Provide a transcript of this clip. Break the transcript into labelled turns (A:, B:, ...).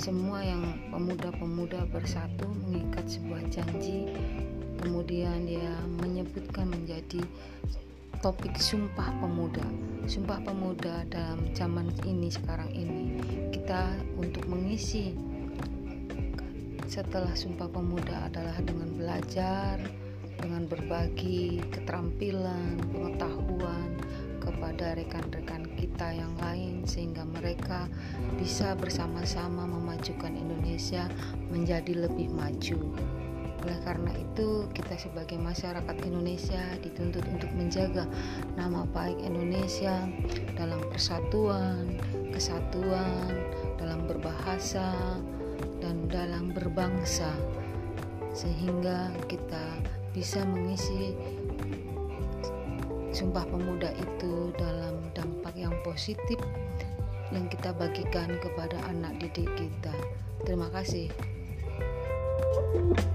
A: semua yang pemuda-pemuda bersatu mengikat sebuah janji. Kemudian dia menyebutkan menjadi topik sumpah pemuda. Sumpah pemuda dalam zaman ini sekarang ini. Kita untuk mengisi setelah sumpah pemuda adalah dengan belajar dengan berbagi keterampilan pengetahuan kepada rekan-rekan kita yang lain sehingga mereka bisa bersama-sama memajukan Indonesia menjadi lebih maju. Oleh karena itu, kita sebagai masyarakat Indonesia dituntut untuk menjaga nama baik Indonesia dalam persatuan, kesatuan, dalam berbahasa, dan dalam berbangsa, sehingga kita bisa mengisi Sumpah Pemuda itu dalam dampak yang positif yang kita bagikan kepada anak didik kita. Terima kasih. thank you